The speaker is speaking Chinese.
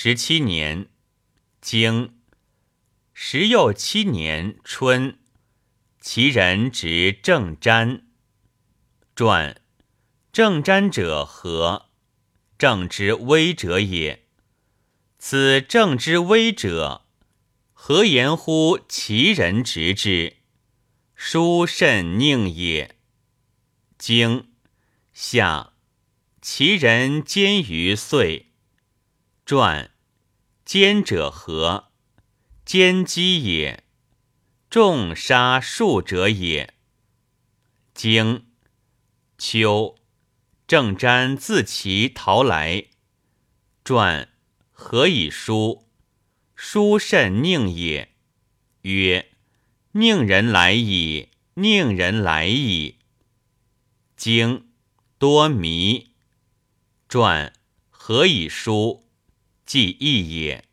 十七年，经十又七年春，其人执正瞻。传正瞻者何？正之微者也。此正之微者，何言乎其人执之？殊甚佞也。经夏，其人坚于岁。传奸者何？奸机也。众杀数者也。经秋，正瞻自其逃来。传何以书？书甚宁也。曰：宁人来矣，宁人来矣。经多迷，传何以书？既义也。